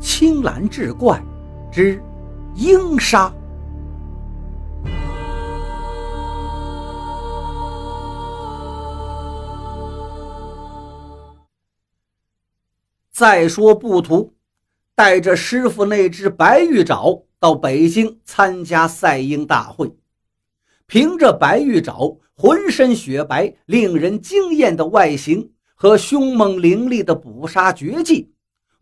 青蓝志怪之鹰杀。再说布图带着师傅那只白玉爪到北京参加赛鹰大会，凭着白玉爪浑身雪白、令人惊艳的外形和凶猛凌厉的捕杀绝技，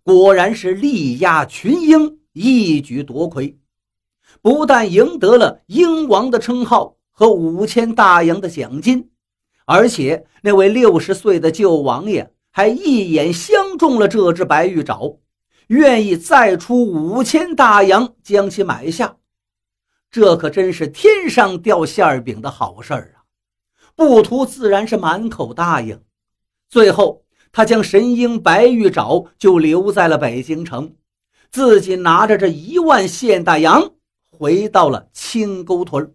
果然是力压群英，一举夺魁。不但赢得了鹰王的称号和五千大洋的奖金，而且那位六十岁的旧王爷。还一眼相中了这只白玉爪，愿意再出五千大洋将其买下。这可真是天上掉馅饼的好事儿啊！布图自然是满口答应。最后，他将神鹰白玉爪就留在了北京城，自己拿着这一万现大洋回到了青沟屯。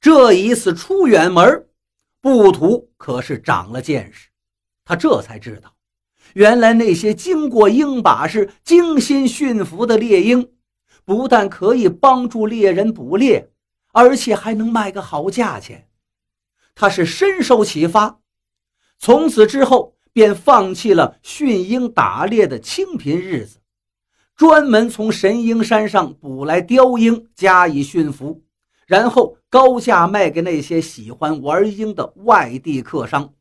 这一次出远门，布图可是长了见识。他这才知道，原来那些经过鹰把式精心驯服的猎鹰，不但可以帮助猎人捕猎，而且还能卖个好价钱。他是深受启发，从此之后便放弃了驯鹰打猎的清贫日子，专门从神鹰山上捕来雕鹰加以驯服，然后高价卖给那些喜欢玩鹰的外地客商。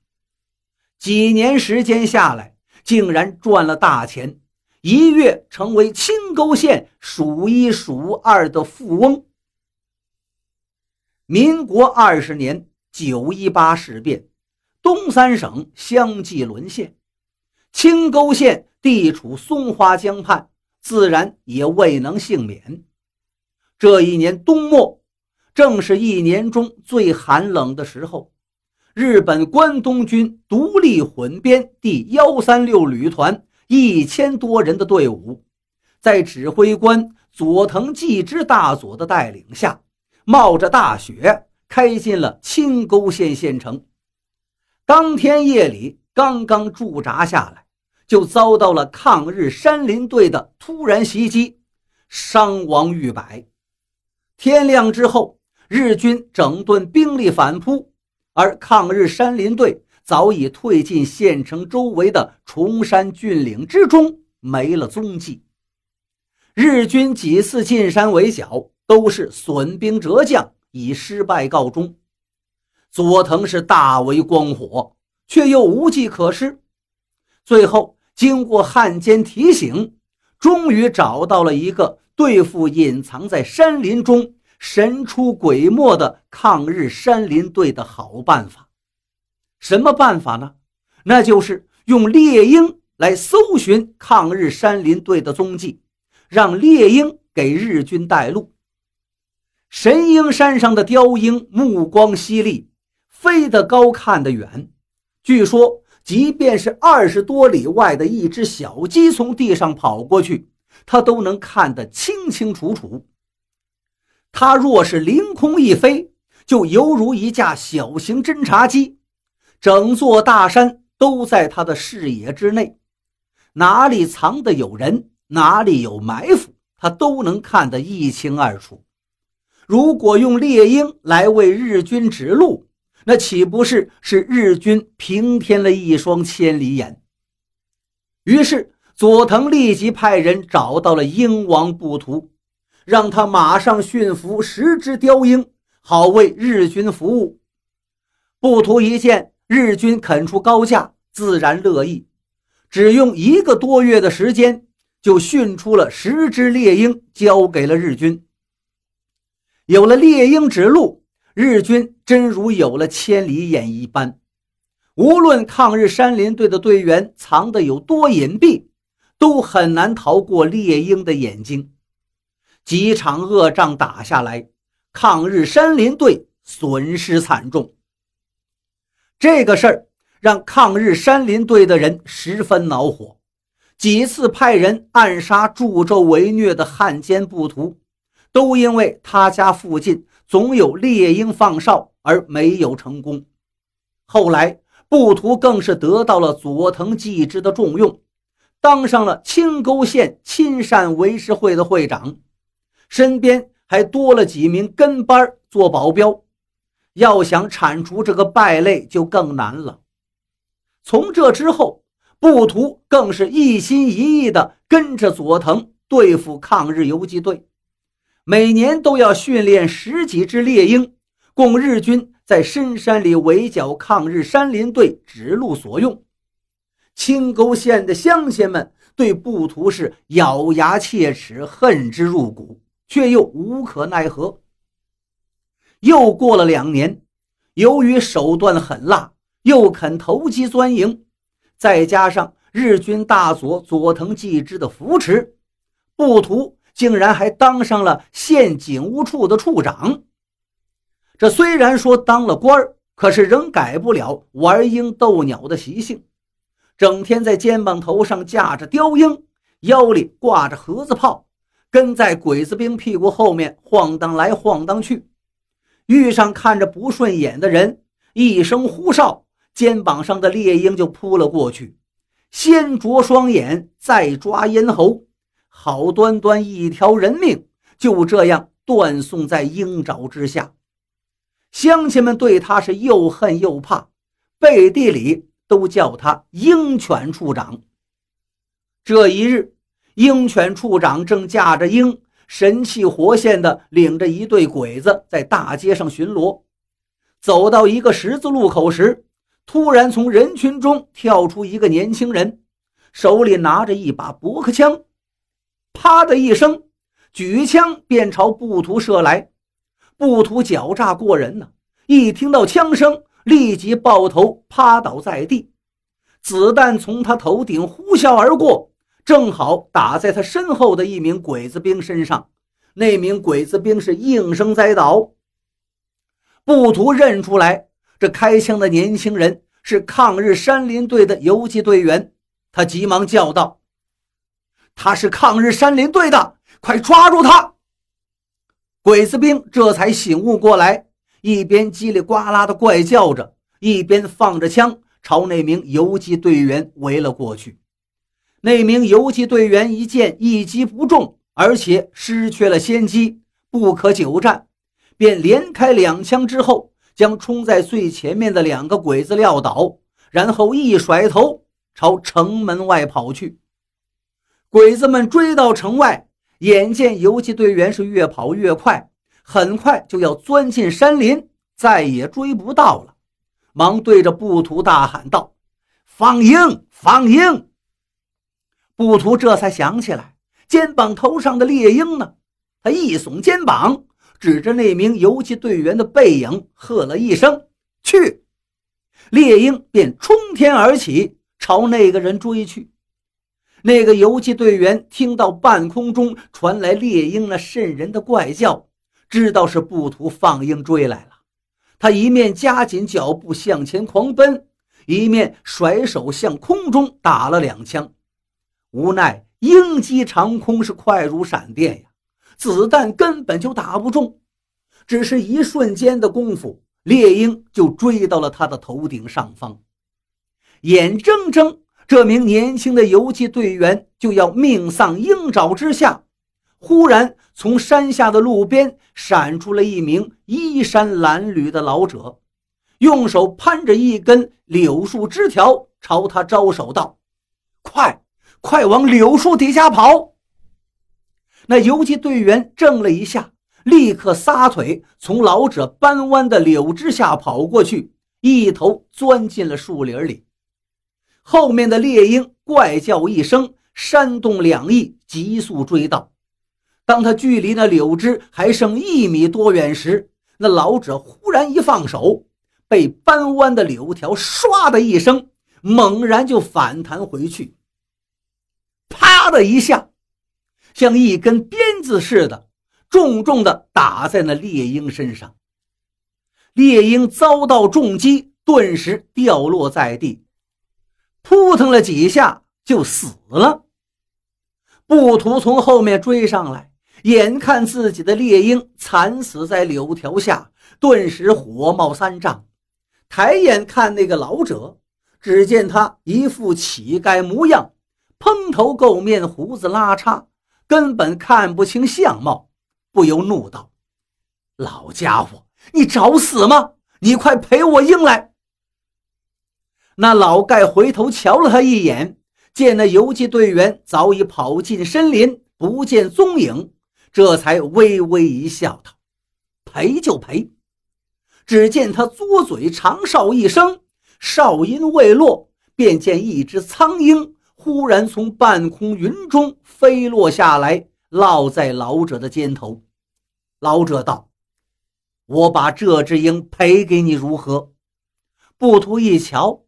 几年时间下来，竟然赚了大钱，一跃成为青沟县数一数二的富翁。民国二十年九一八事变，东三省相继沦陷，青沟县地处松花江畔，自然也未能幸免。这一年冬末，正是一年中最寒冷的时候。日本关东军独立混编第幺三六旅团一千多人的队伍，在指挥官佐藤纪之大佐的带领下，冒着大雪开进了青沟县县城。当天夜里刚刚驻扎下来，就遭到了抗日山林队的突然袭击，伤亡逾百。天亮之后，日军整顿兵力反扑。而抗日山林队早已退进县城周围的崇山峻岭之中，没了踪迹。日军几次进山围剿，都是损兵折将，以失败告终。佐藤是大为光火，却又无计可施。最后，经过汉奸提醒，终于找到了一个对付隐藏在山林中。神出鬼没的抗日山林队的好办法，什么办法呢？那就是用猎鹰来搜寻抗日山林队的踪迹，让猎鹰给日军带路。神鹰山上的雕鹰目光犀利，飞得高，看得远。据说，即便是二十多里外的一只小鸡从地上跑过去，它都能看得清清楚楚。它若是凌空一飞，就犹如一架小型侦察机，整座大山都在它的视野之内，哪里藏的有人，哪里有埋伏，它都能看得一清二楚。如果用猎鹰来为日军指路，那岂不是是日军平添了一双千里眼？于是佐藤立即派人找到了鹰王布图。让他马上驯服十只雕鹰，好为日军服务。布图一见日军肯出高价，自然乐意。只用一个多月的时间，就训出了十只猎鹰，交给了日军。有了猎鹰指路，日军真如有了千里眼一般。无论抗日山林队的队员藏得有多隐蔽，都很难逃过猎鹰的眼睛。几场恶仗打下来，抗日山林队损失惨重。这个事儿让抗日山林队的人十分恼火，几次派人暗杀助纣为虐的汉奸部徒，都因为他家附近总有猎鹰放哨而没有成功。后来布图更是得到了佐藤纪之的重用，当上了青沟县亲善维持会的会长，身边还多了几名跟班做保镖。要想铲除这个败类，就更难了。从这之后，布图更是一心一意地跟着佐藤对付抗日游击队，每年都要训练十几只猎鹰，供日军在深山里围剿抗日山林队指路所用。青沟县的乡亲们对布图是咬牙切齿，恨之入骨，却又无可奈何。又过了两年，由于手段狠辣，又肯投机钻营，再加上日军大佐佐藤纪之的扶持，布图竟然还当上了县警务处的处长。这虽然说当了官儿，可是仍改不了玩鹰斗鸟的习性，整天在肩膀头上架着雕鹰，腰里挂着盒子炮，跟在鬼子兵屁股后面晃荡来晃荡去。遇上看着不顺眼的人，一声呼哨，肩膀上的猎鹰就扑了过去，先啄双眼，再抓咽喉，好端端一条人命就这样断送在鹰爪之下。乡亲们对他是又恨又怕，背地里都叫他鹰犬处长。这一日，鹰犬处长正驾着鹰。神气活现的领着一队鬼子在大街上巡逻，走到一个十字路口时，突然从人群中跳出一个年轻人，手里拿着一把驳壳枪，啪的一声，举枪便朝布图射来。布图狡诈过人呢，一听到枪声，立即抱头趴倒在地，子弹从他头顶呼啸而过。正好打在他身后的一名鬼子兵身上，那名鬼子兵是应声栽倒。布图认出来，这开枪的年轻人是抗日山林队的游击队员，他急忙叫道：“他是抗日山林队的，快抓住他！”鬼子兵这才醒悟过来，一边叽里呱啦的怪叫着，一边放着枪朝那名游击队员围了过去。那名游击队员一见一击不中，而且失去了先机，不可久战，便连开两枪之后，将冲在最前面的两个鬼子撂倒，然后一甩头朝城门外跑去。鬼子们追到城外，眼见游击队员是越跑越快，很快就要钻进山林，再也追不到了，忙对着布图大喊道：“放鹰，放鹰！”布图这才想起来，肩膀头上的猎鹰呢？他一耸肩膀，指着那名游击队员的背影，喝了一声：“去！”猎鹰便冲天而起，朝那个人追去。那个游击队员听到半空中传来猎鹰那瘆人的怪叫，知道是布图放鹰追来了。他一面加紧脚步向前狂奔，一面甩手向空中打了两枪。无奈鹰击长空是快如闪电呀，子弹根本就打不中，只是一瞬间的功夫，猎鹰就追到了他的头顶上方。眼睁睁这名年轻的游击队员就要命丧鹰爪之下，忽然从山下的路边闪出了一名衣衫褴褛的老者，用手攀着一根柳树枝条，朝他招手道：“快！”快往柳树底下跑！那游击队员怔了一下，立刻撒腿从老者搬弯的柳枝下跑过去，一头钻进了树林里。后面的猎鹰怪叫一声，扇动两翼，急速追到。当他距离那柳枝还剩一米多远时，那老者忽然一放手，被搬弯的柳条唰的一声，猛然就反弹回去。啪的一下，像一根鞭子似的，重重的打在那猎鹰身上。猎鹰遭到重击，顿时掉落在地，扑腾了几下就死了。布图从后面追上来，眼看自己的猎鹰惨死在柳条下，顿时火冒三丈。抬眼看那个老者，只见他一副乞丐模样。蓬头垢面，胡子拉碴，根本看不清相貌，不由怒道：“老家伙，你找死吗？你快赔我鹰来！”那老盖回头瞧了他一眼，见那游击队员早已跑进森林，不见踪影，这才微微一笑，道：“赔就赔。”只见他嘬嘴长哨一声，哨音未落，便见一只苍鹰忽然从半空云中飞落下来，落在老者的肩头。老者道：“我把这只鹰赔给你，如何？”不图一瞧，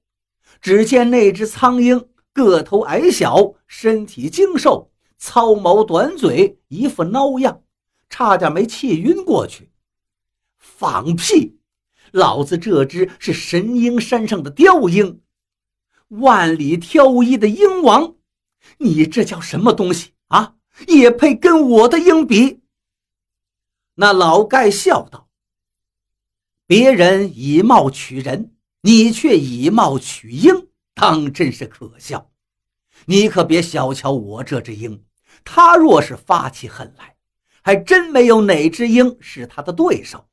只见那只苍鹰个头矮小，身体精瘦，糙毛短嘴，一副孬样，差点没气晕过去。放屁！老子这只是神鹰山上的雕鹰，万里挑一的鹰王，你这叫什么东西啊？也配跟我的鹰比？那老盖笑道：“别人以貌取人，你却以貌取鹰，当真是可笑。你可别小瞧我这只鹰，它若是发起狠来，还真没有哪只鹰是它的对手。”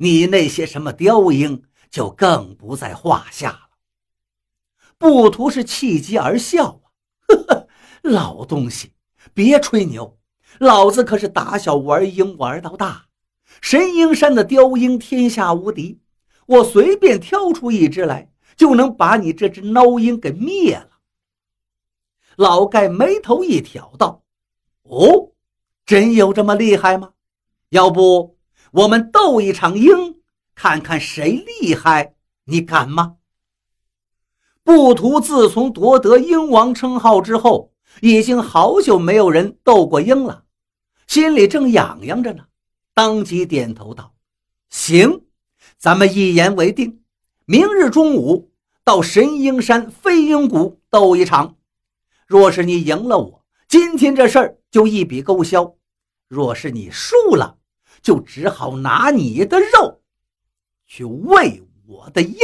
你那些什么雕鹰就更不在话下了。不图是气极而笑啊，呵呵，老东西，别吹牛，老子可是打小玩鹰玩到大，神鹰山的雕鹰天下无敌，我随便挑出一只来，就能把你这只孬鹰给灭了。老盖眉头一挑，道：“哦，真有这么厉害吗？要不？”我们斗一场鹰，看看谁厉害，你敢吗？布图自从夺得鹰王称号之后，已经好久没有人斗过鹰了，心里正痒痒着呢，当即点头道：“行，咱们一言为定，明日中午到神鹰山飞鹰谷斗一场。若是你赢了我，今天这事儿就一笔勾销；若是你输了，”就只好拿你的肉去喂我的鹰。